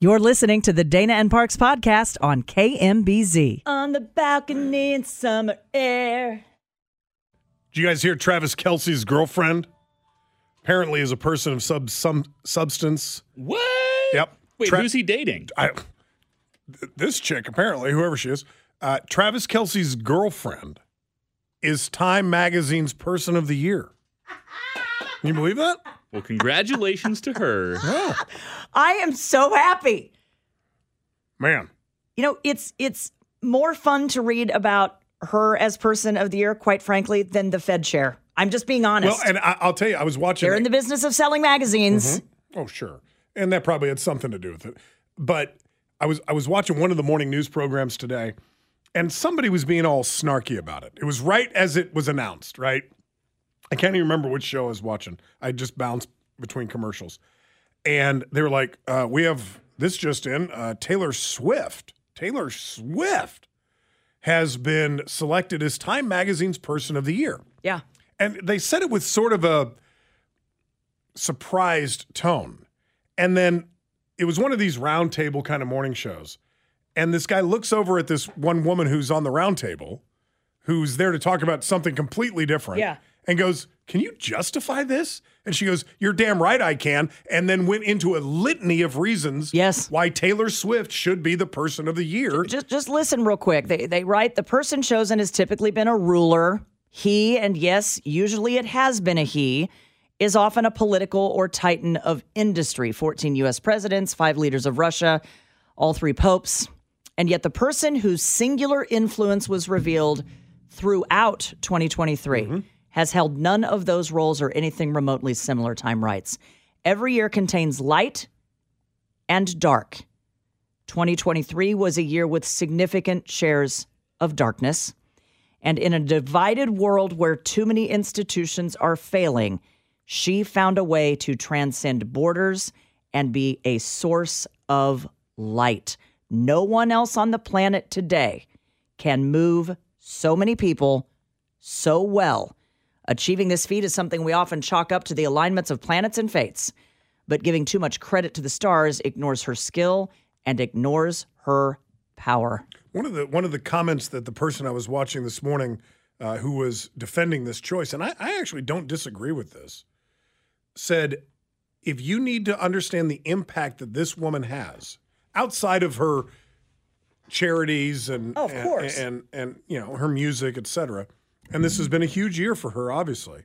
You're listening to the Dana and Parks podcast on KMBZ. On the balcony in summer air. Did you guys hear Travis Kelce's girlfriend? Apparently, is a person of sub some substance. What? Yep. Wait, Tra- who's he dating? I, th- this chick, apparently, whoever she is, uh, Travis Kelce's girlfriend is Time Magazine's Person of the Year. Can you believe that? Well, congratulations to her. Oh, I am so happy. man. You know, it's it's more fun to read about her as person of the year, quite frankly, than the Fed chair. I'm just being honest. Well, and I, I'll tell you, I was watching. They're in the business of selling magazines. Mm-hmm. Oh, sure. And that probably had something to do with it. But I was I was watching one of the morning news programs today, and somebody was being all snarky about it. It was right as it was announced, right? I can't even remember which show I was watching. I just bounced between commercials. And they were like, uh, we have this just in, uh, Taylor Swift. Taylor Swift has been selected as Time Magazine's Person of the Year. Yeah. And they said it with sort of a surprised tone. And then it was one of these round table kind of morning shows. And this guy looks over at this one woman who's on the round table, who's there to talk about something completely different. Yeah. And goes, Can you justify this? And she goes, You're damn right I can. And then went into a litany of reasons Yes. why Taylor Swift should be the person of the year. Just just listen real quick. They they write the person chosen has typically been a ruler. He and yes, usually it has been a he is often a political or titan of industry. 14 US presidents, 5 leaders of Russia, all three popes. And yet the person whose singular influence was revealed throughout 2023 mm-hmm. Has held none of those roles or anything remotely similar time rights. Every year contains light and dark. 2023 was a year with significant shares of darkness. And in a divided world where too many institutions are failing, she found a way to transcend borders and be a source of light. No one else on the planet today can move so many people so well. Achieving this feat is something we often chalk up to the alignments of planets and fates, but giving too much credit to the stars ignores her skill and ignores her power. One of the one of the comments that the person I was watching this morning, uh, who was defending this choice, and I, I actually don't disagree with this, said, if you need to understand the impact that this woman has outside of her charities and Oh, of and, course. and, and you know her music, etc. And this has been a huge year for her, obviously.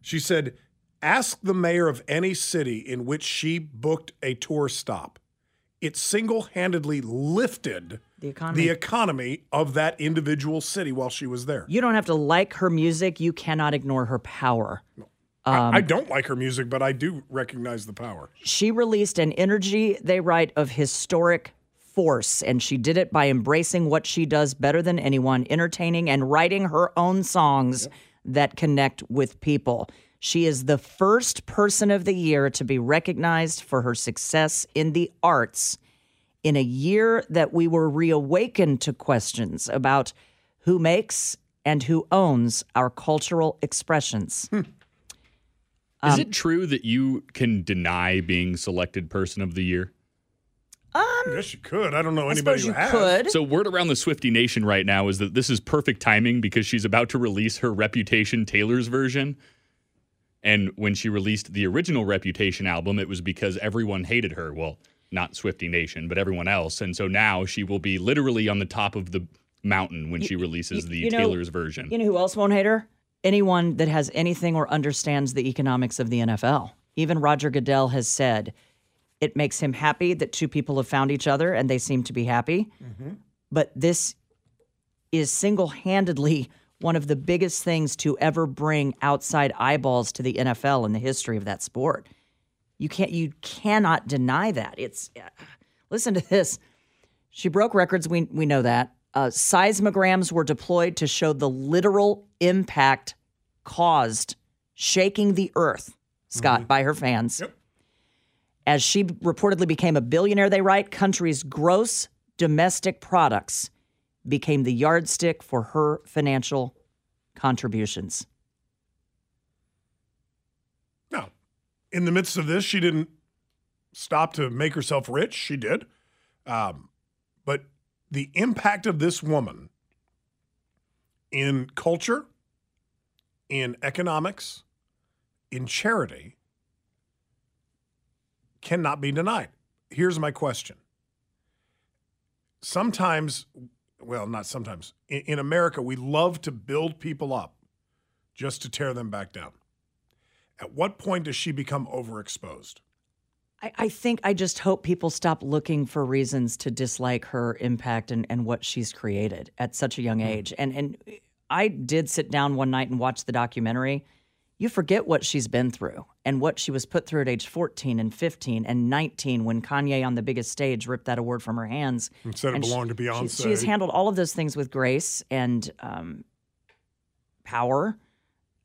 She said, ask the mayor of any city in which she booked a tour stop. It single-handedly lifted The economy. the economy of that individual city while she was there. you don't have to like her music, you cannot ignore her power. I, I um, don't like her music, but I do recognize the power. She released an energy, they write, of historic force, and she did it by embracing what she does better than anyone, entertaining and writing her own songs that connect with people. She is the first person of the year to be recognized for her success in the arts in a year that we were reawakened to questions about who makes and who owns our cultural expressions. Um, Is it true that you can deny being selected person of the year? Um, I guess you could. I don't know anybody suppose who you has. could. So word around the Swiftie Nation right now is that this is perfect timing because she's about to release her Reputation Taylor's version. And when she released the original Reputation album, it was because everyone hated her. Well, not Swiftie Nation, but everyone else. And so now she will be literally on the top of the mountain when she releases the you know- Taylor's version. You know who else won't hate her? Anyone that has anything or understands the economics of the NFL. Even Roger Goodell has said it makes him happy that two people have found each other and they seem to be happy. But this is single handedly one of the biggest things to ever bring outside eyeballs to the NFL in the history of that sport. You can't you cannot deny that. It's listen to this. She broke records. We we know that. Uh, seismograms were deployed to show the literal impact caused, shaking the earth. Scott by her fans. As she reportedly became a billionaire, they write, country's gross domestic products became the yardstick for her financial contributions. Now, In the midst of this, she didn't stop to make herself rich. She did. Um, but the impact of this woman in culture, in economics, in charity cannot be denied. Here's my question. Sometimes, well, not sometimes, in, in America, we love to build people up just to tear them back down. At what point does she become overexposed? I, I think I just hope people stop looking for reasons to dislike her impact and, and what she's created at such a young hmm. age. And and I did sit down one night and watch the documentary. You forget what she's been through and what she was put through at age 14 and 15 and 19 when Kanye on the biggest stage ripped that award from her hands. And said it And she- belonged to Beyonce. She, has handled all of those things with grace and um, power.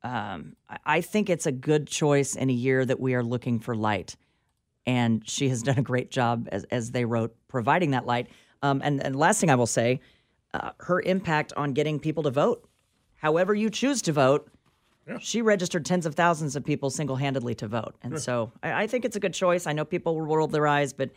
Um, I- I think it's a good choice in a year that we are looking for light. And she has done a great job, as, as they wrote, providing that light. Um, and, and last thing I will say uh, her impact on getting people to vote. However, you choose to vote, she registered tens of thousands of people single handedly to vote. And so I, I think it's a good choice. I know people will roll their eyes, but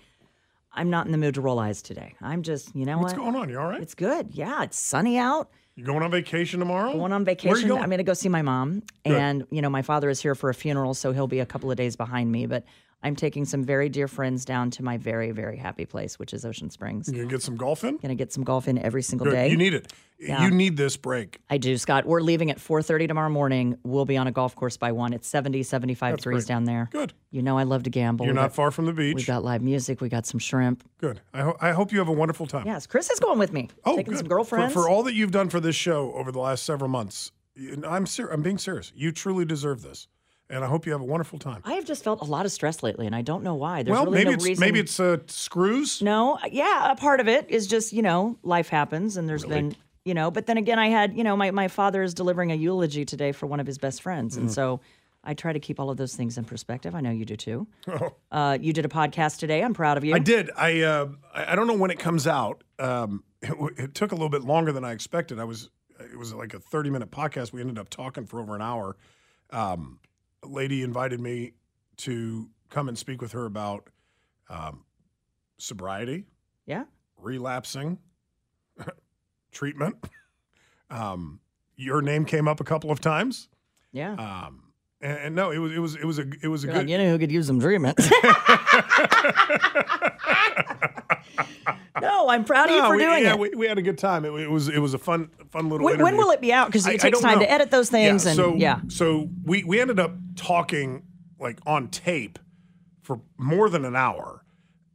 I'm not in the mood to roll eyes today. I'm just, you know What's what? going on? You all right? It's good. Yeah, it's sunny out. You going on vacation tomorrow? Going on vacation. Where are you going? I'm going to go see my mom. Good. And, you know, my father is here for a funeral, so he'll be a couple of days behind me. But I'm taking some very dear friends down to my very, very happy place, which is Ocean Springs. You're gonna get some golf in? Going to get some golf in every single Good. day. You need it. Yeah. You need this break. I do, Scott. We're leaving at 4:30 tomorrow morning. We'll be on a golf course by 1. It's 70, 75 That's degrees great. down there. Good. You know I love to gamble. You're We not got- far from the beach. We've got live music. We got some shrimp. Good. I, ho- I hope you have a wonderful time. Yes, Chris is going with me. Oh, Taking good. some For- girlfriends. For, all that you've done for this show over the last several months. I'm ser- I'm being serious. You truly deserve this, and I hope you have a wonderful time. I have just felt a lot of stress lately, and I don't know why. There's well, really maybe no it's reason. maybe it's uh, screws. No, yeah, a part of it is just, you know, life happens and there's been, you know, but then again, I had, you know, my, my father is delivering a eulogy today for one of his best friends. And Mm. so I try to keep all of those things in perspective. I know you do too. Oh. Uh, you did a podcast today. I'm proud of you. I did. I uh, I I don't know when it comes out. Um, it, w- it took a little bit longer than I expected. I was it was like a 30 minute podcast. We ended up talking for over an hour. Um, a lady invited me to come and speak with her about um, sobriety, Yeah. relapsing, treatment. Um, your name came up a couple of times. Yeah. Um, and, and no, it was it was it was a it was a God, good. you know who could use some treatment? no, I'm proud of you for we, doing yeah, it. We, we had a good time. It, it was it was a fun fun little. When, when will it be out? Because it I takes don't time know. to edit those things. Yeah, and so yeah. so we we ended up talking like on tape for more than an hour,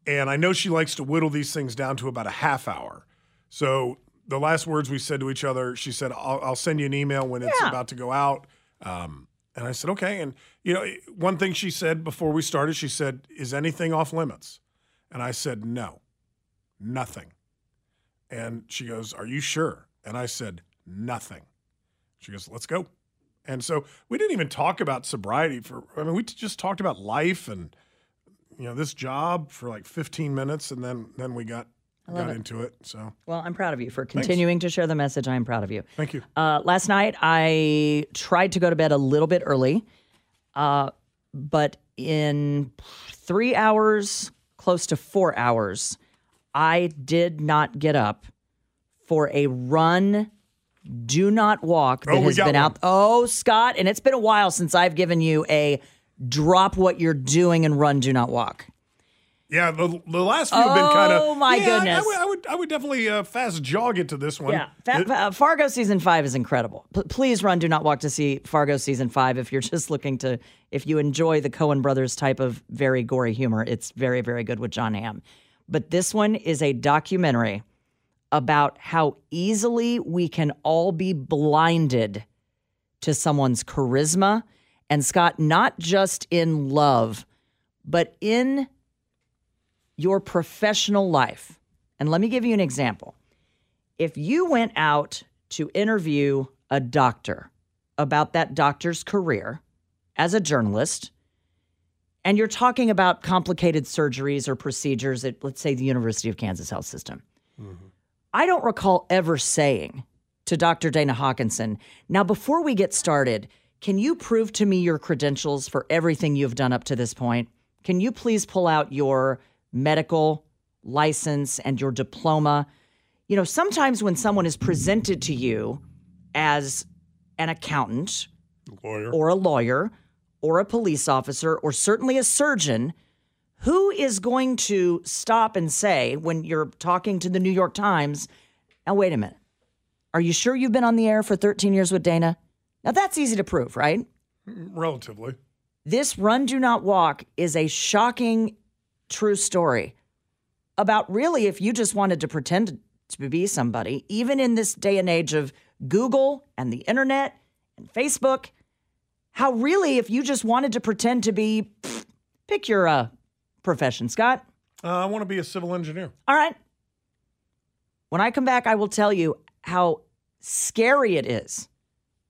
and I know she likes to whittle these things down to about a half hour. So the last words we said to each other, she said, "I'll, I'll send you an email when it's Yeah. about to go out." Um, and I said, "Okay." And you know, one thing she said before we started, she said, "Is anything off limits?" And I said, "No, nothing." And she goes, Are you sure? And I said, Nothing. She goes, Let's go. And so we didn't even talk about sobriety for, I mean, we just talked about life and, you know, this job for like 15 minutes. And then, then we got, got into it. So Well, I'm proud of you for continuing to share the message. I am proud of you. thank you. Uh, last night, I tried to go to bed a little bit early, uh, but in three hours, close to four hours, I did not get up for a run. Do not walk that Oh, has been one. out. Oh, Scott, and it's been a while since I've given you a drop what you're doing and run, do not walk. Yeah, the, the last few have been kind of. Oh, my yeah, I- I, goodness. I would, I would definitely uh, fast jog it to this one. Yeah, Fa- It- uh, Fargo season five is incredible. P- please run, do not walk to see Fargo season five if you're just looking to, if you enjoy the Coen brothers type of very gory humor. It's very, very good with Jon Hamm. But this one is a documentary about how easily we can all be blinded to someone's charisma. And Scott, not just in love, but in your professional life. And let me give you an example if you went out to interview a doctor about that doctor's career as a journalist, and you're talking about complicated surgeries or procedures at, let's say, the University of Kansas Health System, mm-hmm. I don't recall ever saying to Dr. Dana Hawkinson, now, before we get started, can you prove to me your credentials for everything you've done up to this point? Can you please pull out your medical license and your diploma? You know, sometimes when someone is presented to you as an accountant lawyer. or a lawyer or a police officer or certainly a surgeon, who is going to stop and say when you're talking to the New York Times, now wait a minute, are you sure you've been on the air for 13 years with Dana? Now that's easy to prove, right? Relatively. This Run Do Not Walk is a shocking true story about really if you just wanted to pretend to be somebody, even in this day and age of Google and the internet and Facebook, how really if you just wanted to pretend to be, pick your uh, profession, Scott. Uh, I want to be a civil engineer. All right. When I come back, I will tell you how scary it is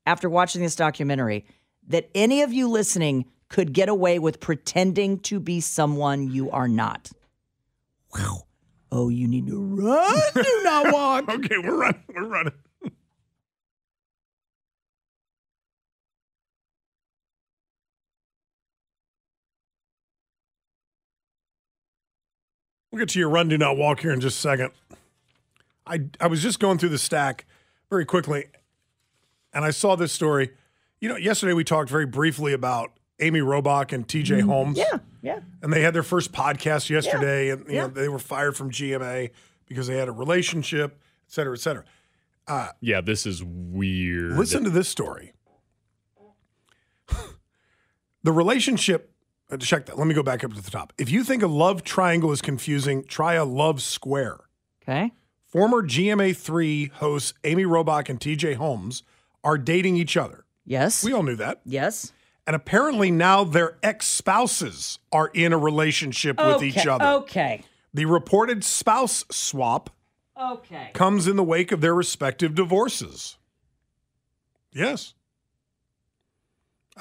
after watching this documentary that any of you listening could get away with pretending to be someone you are not. Wow. Oh, you need to run, do not walk. Okay, we're running. We're running. We'll get to your run, do not walk here in just a second. I I was just going through the stack very quickly, and I saw this story. You know, yesterday we talked very briefly about Amy Robach and T.J. Mm-hmm. Holmes. Yeah, yeah. and they had their first podcast yesterday, and you yeah. know they were fired from GMA because they had a relationship, et cetera, et cetera. Uh, yeah, this is weird. Listen to this story. the relationship. Uh, Check that. Let me go back up to the top. If you think a love triangle is confusing, try a love square. Okay. Former GMA3 hosts Amy Robach and TJ Holmes are dating each other. Yes. We all knew that. yes. And apparently now their ex spouses are in a relationship with each other. Okay. The reported spouse swap Okay. comes in the wake of their respective divorces. Yes.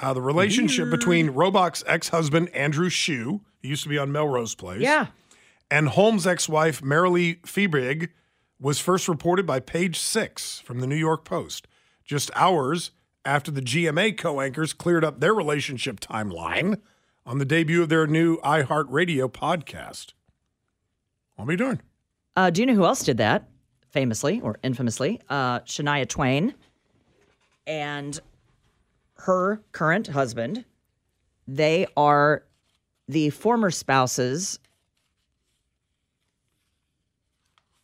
Uh, the relationship between Robach's ex husband, Andrew Shue, he used to be on Melrose Place, Yeah. and Holmes' ex wife, Marilee Fiebrig, was first reported by Page Six from the New York Post, just hours after the GMA co anchors cleared up their relationship timeline on the debut of their new iHeartRadio podcast. What are be doing? Uh, do you know who else did that? Famously or infamously, uh, Shania Twain and her current husband. They are the former spouses.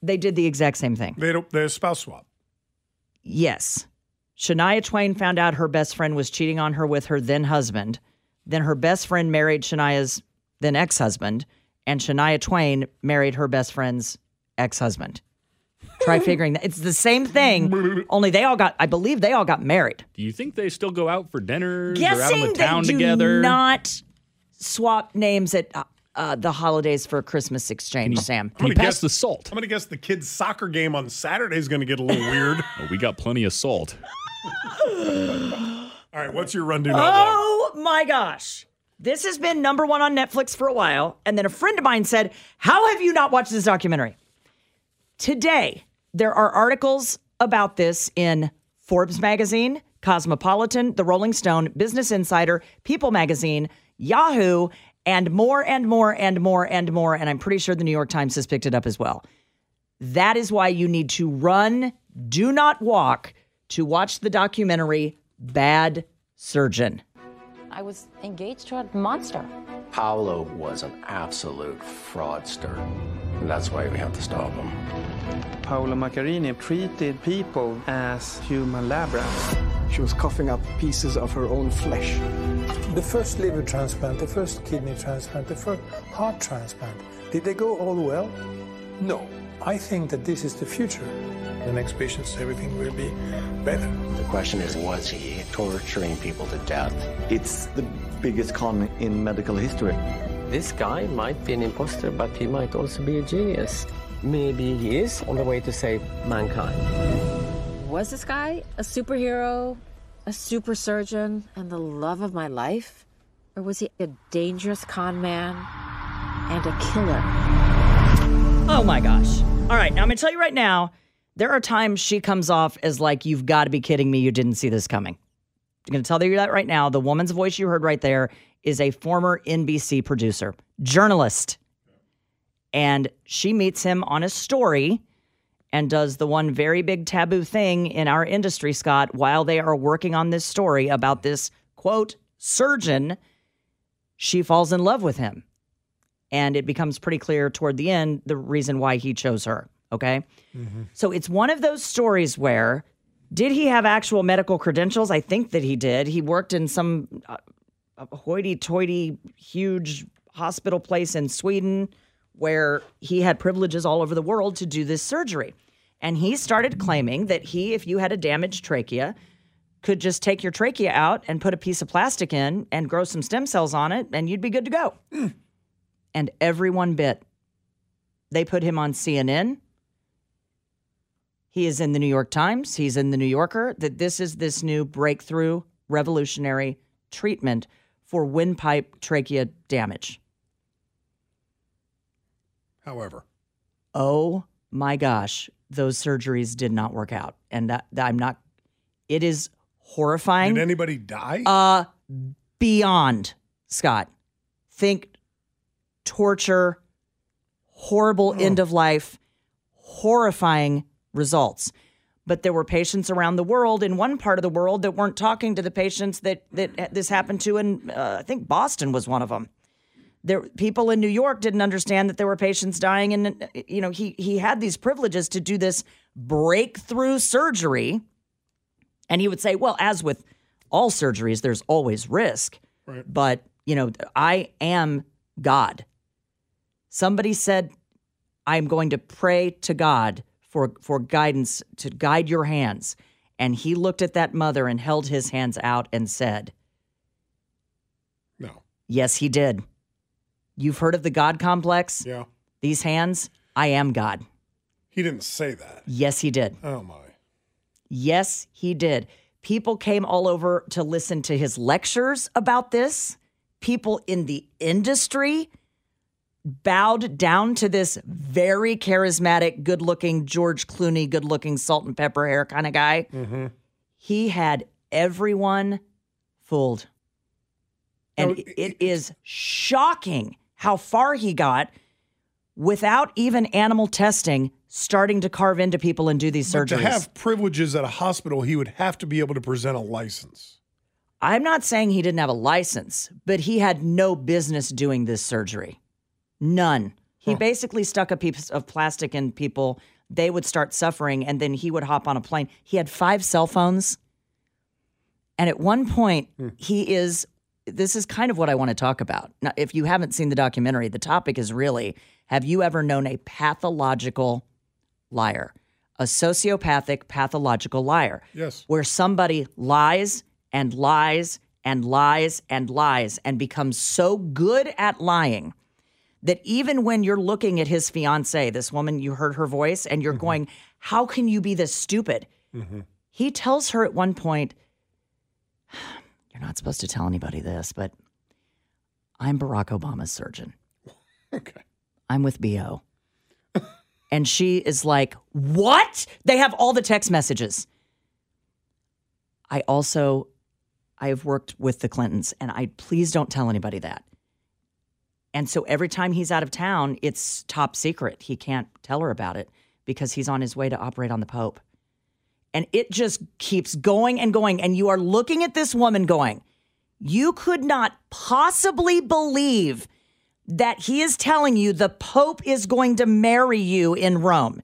They did the exact same thing. They had a, they had a spouse swap. Yes. Shania Twain found out her best friend was cheating on her with her then husband. Then her best friend married Shania's then ex husband, and Shania Twain married her best friend's ex husband. Try figuring that. It's the same thing, only they all got, I believe they all got married. Do you think they still go out for dinners or out Guessing in the town they do together? not swap names at uh, uh, the holidays for Christmas exchange, Sam. Can you gonna pass guess- the salt? I'm going to guess the kids' soccer game on Saturday is going to get a little weird. Oh, we got plenty of salt. All right, what's your run do not walk? Oh my gosh. This has been number one on Netflix for a while. And then a friend of mine said, How have you not watched this documentary? Today, there are articles about this in Forbes magazine, Cosmopolitan, The Rolling Stone, Business Insider, People magazine, Yahoo, and more and more and more and more. And I'm pretty sure the New York Times has picked it up as well. That is why you need to run, do not walk, to watch the documentary Bad Surgeon. I was engaged to a monster. Paolo was an absolute fraudster, and that's why we have to stop him. Paolo Macchiarini treated people as human lab rats. She was coughing up pieces of her own flesh. The first liver transplant, the first kidney transplant, the first heart transplant, did they go all well? No. I think that this is the future. The next patients, everything will be better. The question is, was he torturing people to death? It's the biggest con in medical history. This guy might be an imposter, but he might also be a genius. Maybe he is on the way to save mankind. Was this guy a superhero, a super surgeon, and the love of my life? Or was he a dangerous con man and a killer? Oh my gosh. All right, now I'm going to tell you right now, there are times she comes off as like, you've got to be kidding me, you didn't see this coming. I'm going to tell you that right now. The woman's voice you heard right there is a former NBC producer, journalist. And she meets him on a story and does the one very big taboo thing in our industry, Scott, while they are working on this story about this quote, surgeon. She falls in love with him. And it becomes pretty clear toward the end the reason why he chose her. Okay. Mm-hmm. So it's one of those stories where did he have actual medical credentials? I think that he did. He worked in some uh, hoity toity, huge hospital place in Sweden where he had privileges all over the world to do this surgery. And he started claiming that he, if you had a damaged trachea, could just take your trachea out and put a piece of plastic in and grow some stem cells on it, and you'd be good to go. Mm. And everyone bit. They put him on CNN. He is in the New York Times. He's in the New Yorker. That this is this new breakthrough, revolutionary treatment for windpipe trachea damage. However, oh my gosh, those surgeries did not work out, and that, that I'm not. It is horrifying. Did anybody die? Uh, beyond Scott. Think torture, horrible oh. end of life, horrifying results. But there were patients around the world in one part of the world that weren't talking to the patients that that this happened to, and uh, I think Boston was one of them. There, people in New York didn't understand that there were patients dying, and you know he he had these privileges to do this breakthrough surgery, and he would say, "Well, as with all surgeries, there's always risk, right. but you know I am God." Somebody said, "I'm going to pray to God." For, for guidance to guide your hands. And he looked at that mother and held his hands out and said, No. Yes, he did. You've heard of the God complex? Yeah. These hands, I am God. He didn't say that. Yes, he did. Oh, my. Yes, he did. People came all over to listen to his lectures about this. People in the industry bowed down to this very charismatic, good looking George Clooney, good looking salt and pepper hair kind of guy. Mm-hmm. He had everyone fooled. And no, it, it is shocking how far he got without even animal testing starting to carve into people and do these surgeries. to have privileges at a hospital, he would have to be able to present a license. I'm not saying he didn't have a license, but he had no business doing this surgery. None. He basically stuck a piece of plastic in people. They would start suffering, and then he would hop on a plane. He had five cell phones. And at one point, hmm. he is this is kind of what I want to talk about. Now, if you haven't seen the documentary, the topic is really have you ever known a pathological liar? A sociopathic pathological liar. Yes. Where somebody lies and lies and lies and lies and becomes so good at lying that even when you're looking at his fiance, this woman, you heard her voice, and you're mm-hmm. going, How can you be this stupid? Mm-hmm. He tells her at one point, You're not supposed to tell anybody this, but I'm Barack Obama's surgeon. Okay. I'm with BO. and she is like, What? They have all the text messages. I also I have worked with the Clintons and I please don't tell anybody that. And so every time he's out of town, it's top secret. He can't tell her about it because he's on his way to operate on the Pope. And it just keeps going and going. And you are looking at this woman going, you could not possibly believe that he is telling you the Pope is going to marry you in Rome.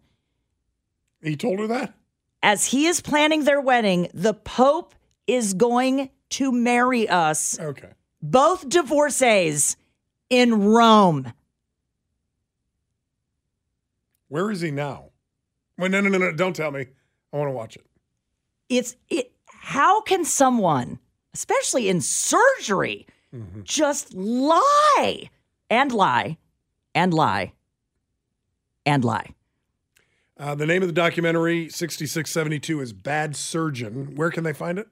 He told her that? As he is planning their wedding, the Pope is going to marry us. Okay. Both divorcees in Rome. Where is he now? Wait, no, no, no, no. Don't tell me. I want to watch it. It's it how can someone, especially in surgery, Mm-hmm. just lie and lie and lie and lie? Uh, the name of the documentary, 6672, is Bad Surgeon. Where can they find it?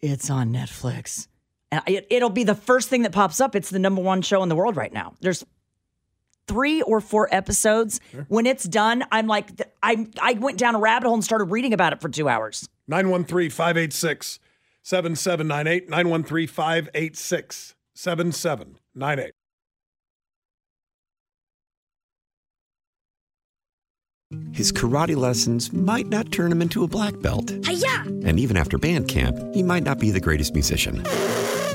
It's on Netflix. And it, it'll be the first thing that pops up. It's the number one show in the world right now. There's three or four episodes. When it's done, I'm like, I, I went down a rabbit hole and started reading about it for two hours. 913 586 7798. 913 586 7798. His karate lessons might not turn him into a black belt. And even after band camp, he might not be the greatest musician.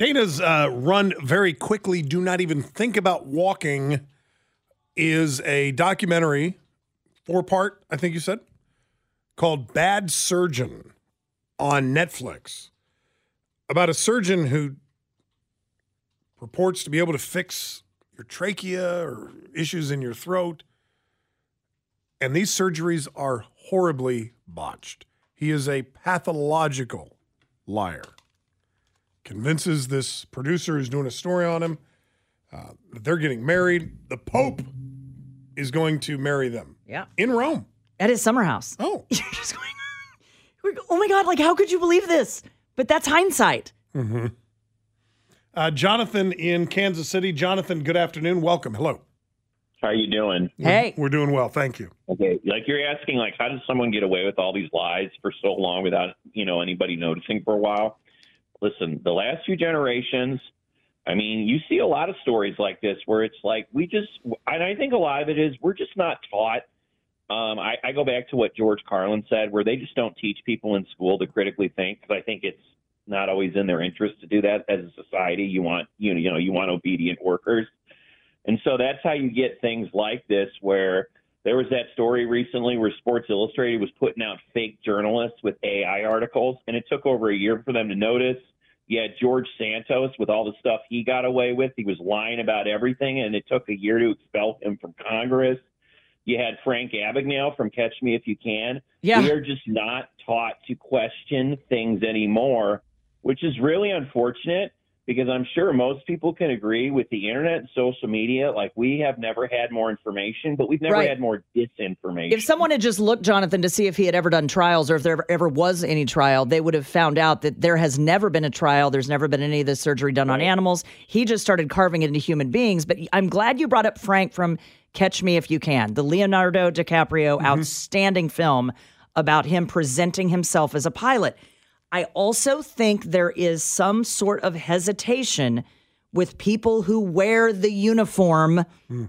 Dana's uh, run very quickly, do not even think about walking is a documentary, four part, I think you said, called Bad Surgeon on Netflix about a surgeon who purports to be able to fix your trachea or issues in your throat. And these surgeries are horribly botched. He is a pathological liar convinces this producer who's doing a story on him uh, that they're getting married. The Pope is going to marry them. Yeah. In Rome. At his summer house. Oh. You're just going, oh my God, like, how could you believe this? But that's hindsight. Mm-hmm. Uh, Jonathan in Kansas City. Jonathan, good afternoon. Welcome. Hello. How are you doing? Hey. We're doing well. Thank you. Okay. Like you're asking, like, how does someone get away with all these lies for so long without, you know, anybody noticing for a while? Listen, the last few generations, I mean, you see a lot of stories like this where it's like we just, and I think a lot of it is we're just not taught. Um, I, I go back to what George Carlin said, where they just don't teach people in school to critically think, because I think it's not always in their interest to do that as a society. You want, you know, you know, you want obedient workers, and so that's how you get things like this, where there was that story recently where Sports Illustrated was putting out fake journalists with AI articles, and it took over a year for them to notice. You had George Santos with all the stuff he got away with. He was lying about everything, and it took a year to expel him from Congress. You had Frank Abagnale from Catch Me If You Can. Yeah. We are just not taught to question things anymore, which is really unfortunate because I'm sure most people can agree with the internet and social media. Like, we have never had more information, but we've never Right. had more disinformation. If someone had just looked, Jonathan, to see if he had ever done trials or if there ever, ever was any trial, they would have found out that there has never been a trial. There's never been any of this surgery done on animals. He just started carving it into human beings. But I'm glad you brought up Frank from Catch Me If You Can, the Leonardo DiCaprio mm-hmm. outstanding film about him presenting himself as a pilot. I also think there is some sort of hesitation with people who wear the uniform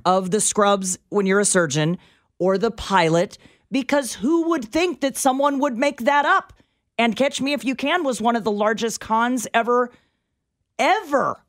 of the scrubs when you're a surgeon or the pilot because who would think that someone would make that up? And Catch Me If You Can was one of the largest cons ever, ever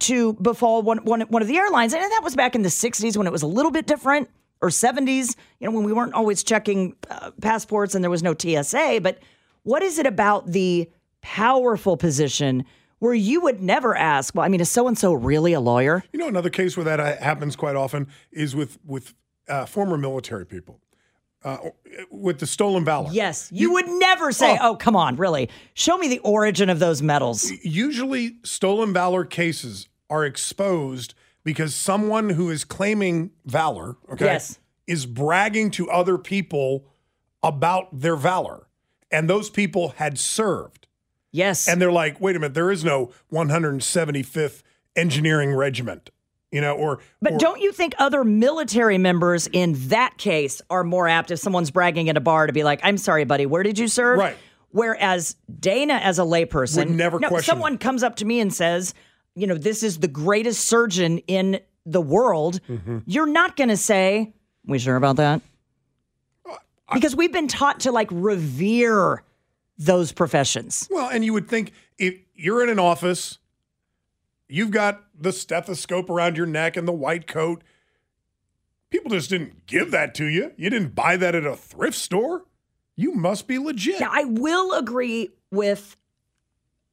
to befall one, one, one of the airlines. And that was back in the 60s when it was a little bit different, or 70s, you know, when we weren't always checking uh, passports and there was no TSA. But what is it about the powerful position where you would never ask, well, I mean, is so and so really a lawyer? You know, another case where that happens quite often is with with uh, former military people. Uh, with the stolen valor. Yes, you, would never say, oh. come on, really? Show me the origin of those medals." Usually, stolen valor cases are exposed because someone who is claiming valor, okay, Yes. is bragging to other people about their valor. And those people had served. Yes. And they're like, wait a minute, there is no 175th Engineering Regiment, you know, or. But or- don't you think other military members in that case are more apt if someone's bragging at a bar to be like, I'm sorry, buddy, where did you serve? Right. Whereas Dana, as a layperson, Would never no, question someone comes up to me and says, you know, this is the greatest surgeon in the world. Mm-hmm. You're not going to say, we sure about that? Because we've been taught to like revere those professions. Well, and you would think if you're in an office, you've got the stethoscope around your neck and the white coat. People just didn't give that to you. You didn't buy that at a thrift store. You must be legit. Yeah, I will agree with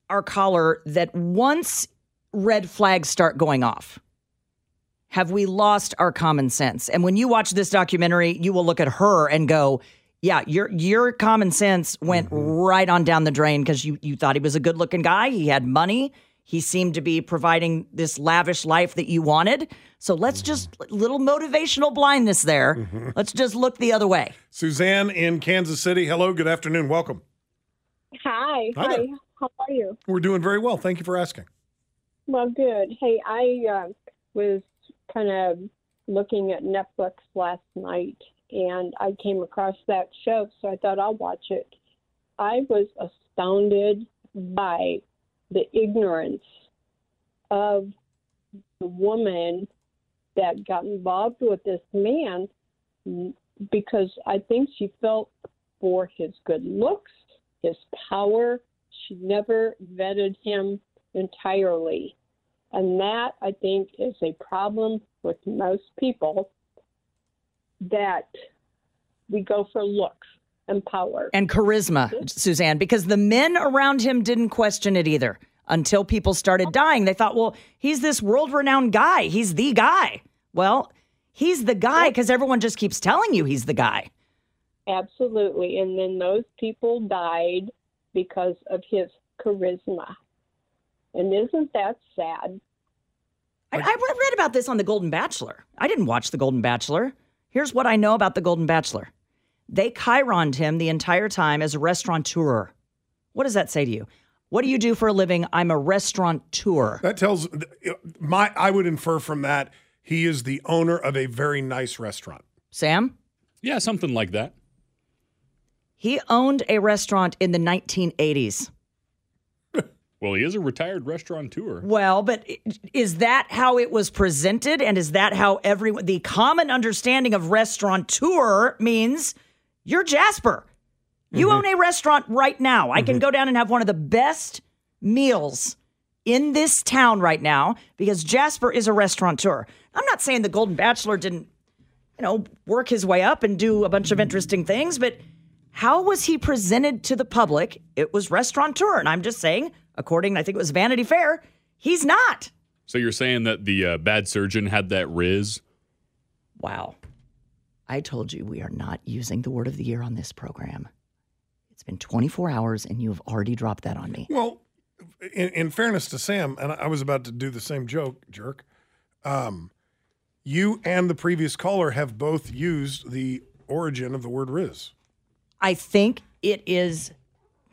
our caller that once red flags start going off, have we lost our common sense? And when you watch this documentary, you will look at her and go, yeah, your your common sense went mm-hmm. right on down the drain because you you thought he was a good looking guy. He had money. He seemed to be providing this lavish life that you wanted. So let's mm-hmm. just little motivational blindness there. Mm-hmm. Let's just look the other way. Suzanne in Kansas City. Hello, good afternoon. Welcome. Hi. Hi there. How are you? We're doing very well. Thank you for asking. Well, good. Hey, I uh, was kind of looking at Netflix last night and I came across that show, so I thought I'll watch it. I was astounded by the ignorance of the woman that got involved with this man because I think she felt for his good looks, his power. She never vetted him entirely. And that, I think, is a problem with most people that we go for looks and power. and charisma, Suzanne, because the men around him didn't question it either until people started dying. They thought, well, he's this world renowned guy. He's the guy. Well, he's the guy because everyone just keeps telling you he's the guy. Absolutely. And then those people died because of his charisma. And isn't that sad? I, I read about this on The Golden Bachelor. I didn't watch The Golden Bachelor. Here's what I know about The Golden Bachelor they chyroned him the entire time as a restaurateur. What does that say to you? What do you do for a living? I'm a restaurateur. That tells my I would infer from that he is the owner of a very nice restaurant. Sam? Yeah, something like that. He owned a restaurant in the 1980s. Well, he is a retired restaurateur. Well, but is that how it was presented? And is that how everyone, the common understanding of restaurateur means you're Jasper. You mm-hmm. own a restaurant right now. I can mm-hmm. go down and have one of the best meals in this town right now because Jasper is a restaurateur. I'm not saying the Golden Bachelor didn't, you know, work his way up and do a bunch of interesting things, but how was he presented to the public? It was restaurateur. And I'm just saying, according, I think it was Vanity Fair, he's not. So you're saying that the uh, bad surgeon had that rizz? Wow. I told you we are not using the word of the year on this program. It's been 24 hours and you have already dropped that on me. Well, in, in fairness to Sam, and I was about to do the same joke, jerk. Um, you and the previous caller have both used the origin of the word "rizz." I think it is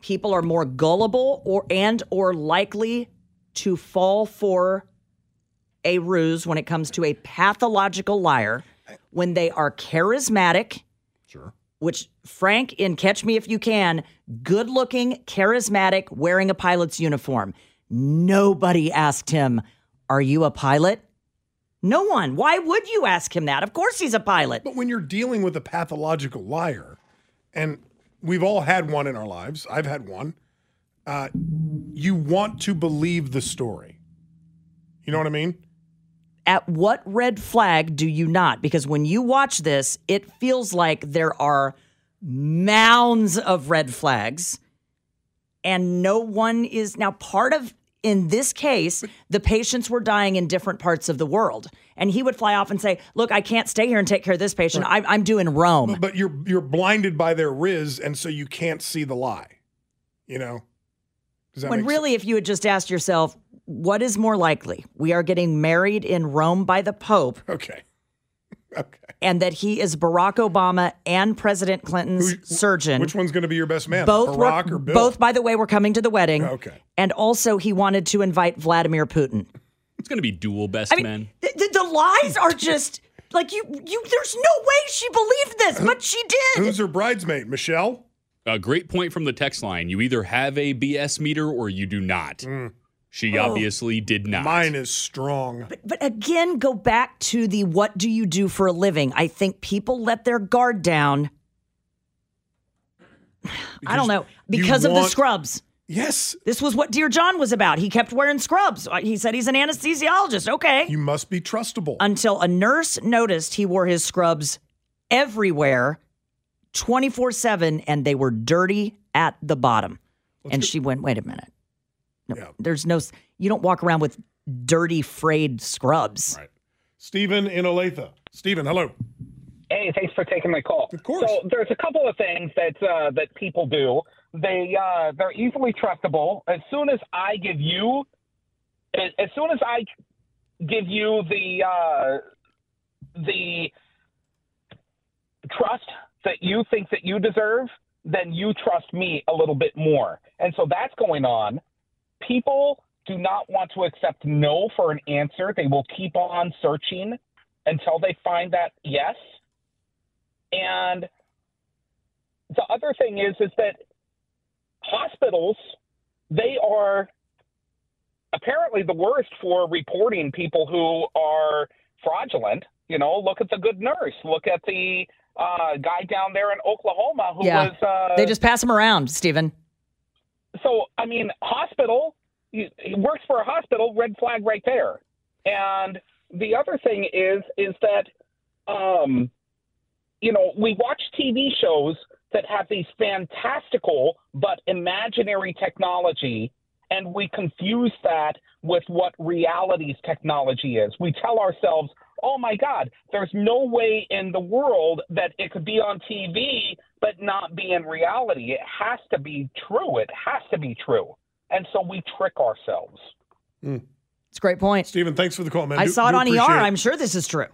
people are more gullible or and or likely to fall for a ruse when it comes to a pathological liar when they are charismatic. Sure. Which Frank in Catch Me If You Can, good looking, charismatic, wearing a pilot's uniform. Nobody asked him, Are you a pilot? No one. Why would you ask him that? Of course he's a pilot. But when you're dealing with a pathological liar, and we've all had one in our lives, I've had one, uh, you want to believe the story. You know what I mean? At what red flag do you not? Because when you watch this, it feels like there are mounds of red flags and no one is now part of in this case the patients were dying in different parts of the world and he would fly off and say look i can't stay here and take care of this patient I, i'm doing rome But, you're you're blinded by their rizz, and so you can't see the lie. You know? Does that when really if you had just asked yourself what is more likely we are getting married in rome by the pope Okay. okay and that he is barack obama and president clinton's surgeon Which one's going to be your best man? both were- or Bill? both by the way were coming to the wedding Okay. and also he wanted to invite vladimir putin It's going to be dual best I mean, men. the, the, the lies are just like you you there's no way she believed this but she did Who's her bridesmaid? Michelle? A great point from the text line. You either have a BS meter or you do not. Mm. She Oh. obviously did not. Mine is strong. but but again go back to the what do you do for a living i think people let their guard down i don't know because of the want- scrubs Yes. this was what Dirty John was about he kept wearing scrubs Uh, he said he's an anesthesiologist okay You must be trustable. until a nurse noticed he wore his scrubs everywhere 24 7 and they were dirty at the bottom and she went wait a minute no, there's no you don't walk around with dirty frayed scrubs Right. Stephen in Olathe. Stephen, hello. Hey, thanks for taking my call. Of course. So there's a couple of things that uh, that people do. They uh, they're easily trustable. As soon as I give you, as, as soon as I give you the uh, the trust that you think that you deserve, then you trust me a little bit more. And so that's going on. People do not want to accept no for an answer. They will keep on searching until they find that yes. And the other thing is is that hospitals they are apparently the worst for reporting people who are fraudulent. You know, look at the good nurse. Look at the uh, guy down there in Oklahoma who yeah was. Uh, they just pass them around stephen so I mean, hospital. He works for a hospital. Red flag right there. And the other thing is is that, um, you know, we watch TV shows that have these fantastical but imaginary technology, and we confuse that with what reality's technology is. We tell ourselves, "Oh my God, there's no way in the world that it could be on TV." But not be in reality. It has to be true. It has to be true. And so we trick ourselves. it's a great point Stephen, thanks for the call, man. i Do- saw it on er appreciate i'm sure this is true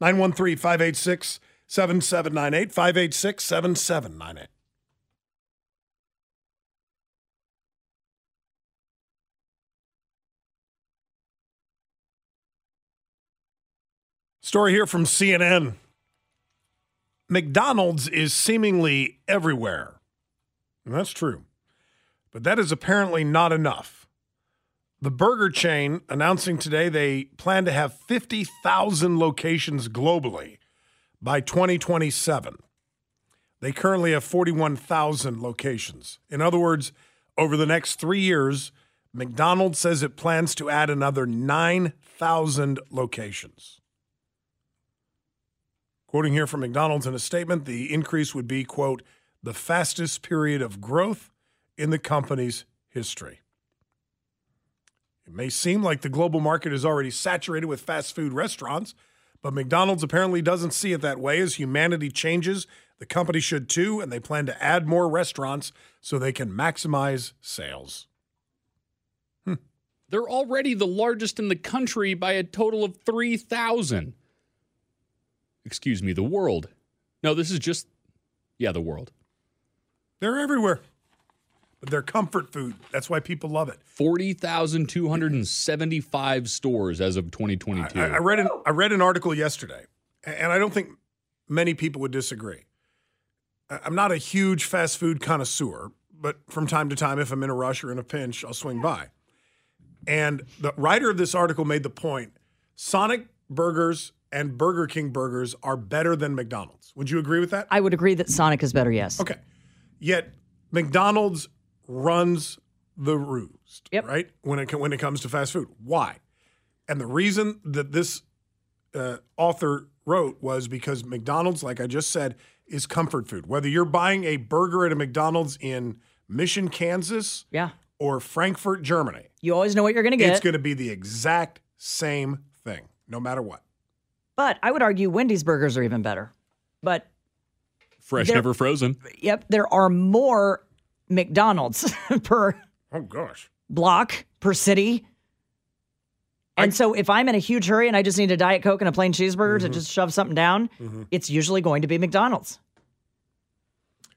913 586 7798 586 7798. Story here from CNN. McDonald's is seemingly everywhere. And that's true. But that is apparently not enough. The burger chain announcing today they plan to have 50,000 locations globally by 2027. They currently have 41,000 locations. In other words, over the next three years, McDonald's says it plans to add another 9,000 locations. Quoting here from McDonald's in a statement, the increase would be, quote, the fastest period of growth in the company's history. It may seem like the global market is already saturated with fast food restaurants, but McDonald's apparently doesn't see it that way. As humanity changes, the company should too, and they plan to add more restaurants so they can maximize sales. Hmm. They're already the largest in the country by a total of 3,000. Excuse me, the world. No, this is just, yeah, the world. They're everywhere. But they're comfort food. That's why people love it. 40,275 stores as of 2022. I, I read an I read an article yesterday, and I don't think many people would disagree. I'm not a huge fast food connoisseur, but from time to time, if I'm in a rush or in a pinch, I'll swing by. And the writer of this article made the point Sonic burgers and Burger King burgers are better than McDonald's. Would you agree with that? I would agree that Sonic is better, yes. Okay. Yet McDonald's runs the roost, right? When it when it comes to fast food. Why? And the reason that this uh, author wrote was because McDonald's, like I just said, is comfort food. Whether you're buying a burger at a McDonald's in Mission, Kansas, yeah, or Frankfurt, Germany, You always know what you're going to get. it's going to be the exact same thing, no matter what. But I would argue Wendy's burgers are even better. But Fresh, There- never frozen. yep, there are more McDonald's per Oh gosh. block per city. And so if I'm in a huge hurry and I just need a Diet Coke and a plain cheeseburger to mm-hmm. just shove something down, mm-hmm. it's usually going to be McDonald's.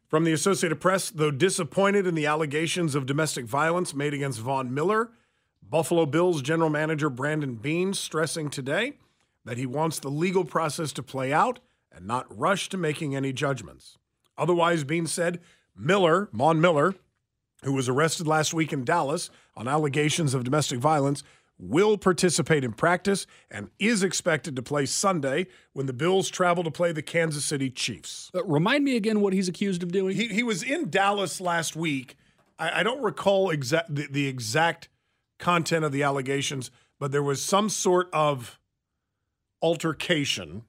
From the Associated Press, though disappointed in the allegations of domestic violence made against Von Miller, Buffalo Bills general manager Brandon Beane stressing today that he wants the legal process to play out and not rush to making any judgments. Otherwise, Beane said Miller, Von Miller, who was arrested last week in Dallas on allegations of domestic violence, will participate in practice and is expected to play Sunday when the Bills travel to play the Kansas City Chiefs. Uh, remind me again what he's accused of doing. He, he was in Dallas last week. I, I don't recall exact the, the exact content of the allegations, but there was some sort of altercation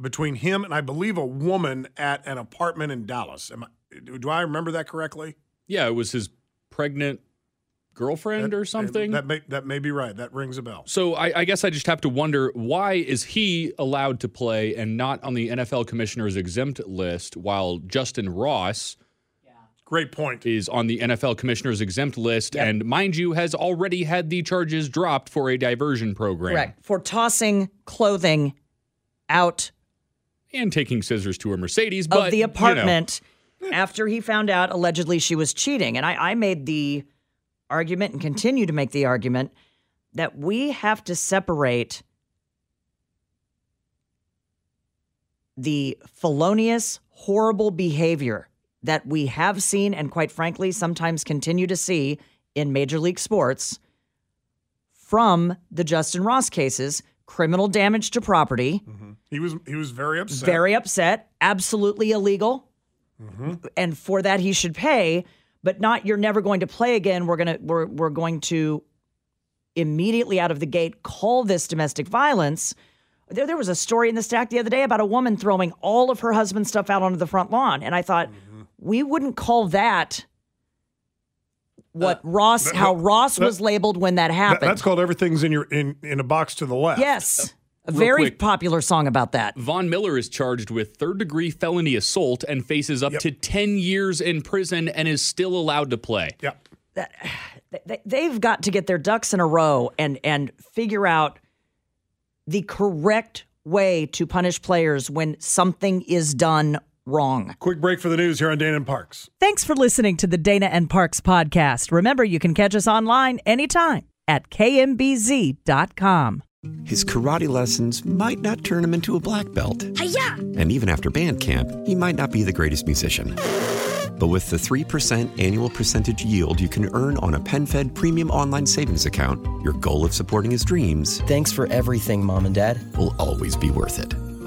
between him and I believe a woman at an apartment in Dallas. Am I, do I remember that correctly? Yeah, it was his pregnant girlfriend or something. That may, that may be right. That rings a bell. So I, I guess I just have to wonder why is he allowed to play and not on the NFL commissioner's exempt list, while Justyn Ross, great point, is on the NFL commissioner's exempt list, and mind you, has already had the charges dropped for a diversion program Correct. For tossing clothing out and taking scissors to a Mercedes, but of the you know. apartment after he found out allegedly she was cheating. And I, I made the argument and continue to make the argument that we have to separate the felonious, horrible behavior that we have seen and quite frankly sometimes continue to see in Major League Sports from the Justyn Ross cases, criminal damage to property, mm-hmm. He was he was very upset. very upset, absolutely illegal. Mm-hmm. And for that he should pay, but not you're never going to play again. We're going to we're we're going to immediately out of the gate call this domestic violence. There, there was a story in the stack the other day about a woman throwing all of her husband's stuff out onto the front lawn. And I thought, mm-hmm. We wouldn't call that uh, what Ross, that- how Ross that- was labeled when that That- happened. that's called everything's in your in in a box to the left. yes. Uh, a Real very quick. popular song about that. Von Miller is charged with third degree felony assault and faces up to 10 years in prison and is still allowed to play. Yeah. that they- they've got to get their ducks in a row and and figure out the correct way to punish players when something is done wrong. Quick break for the news here on Dana and Parks. Thanks for listening to the Dana and Parks podcast. Remember, you can catch us online anytime at kmbz.com. His karate lessons might not turn him into a black belt. And even after band camp, he might not be the greatest musician. But with the 3% annual percentage yield you can earn on a PenFed premium online savings account, your goal of supporting his dreams Thanks for everything, Mom and Dad. will always be worth it.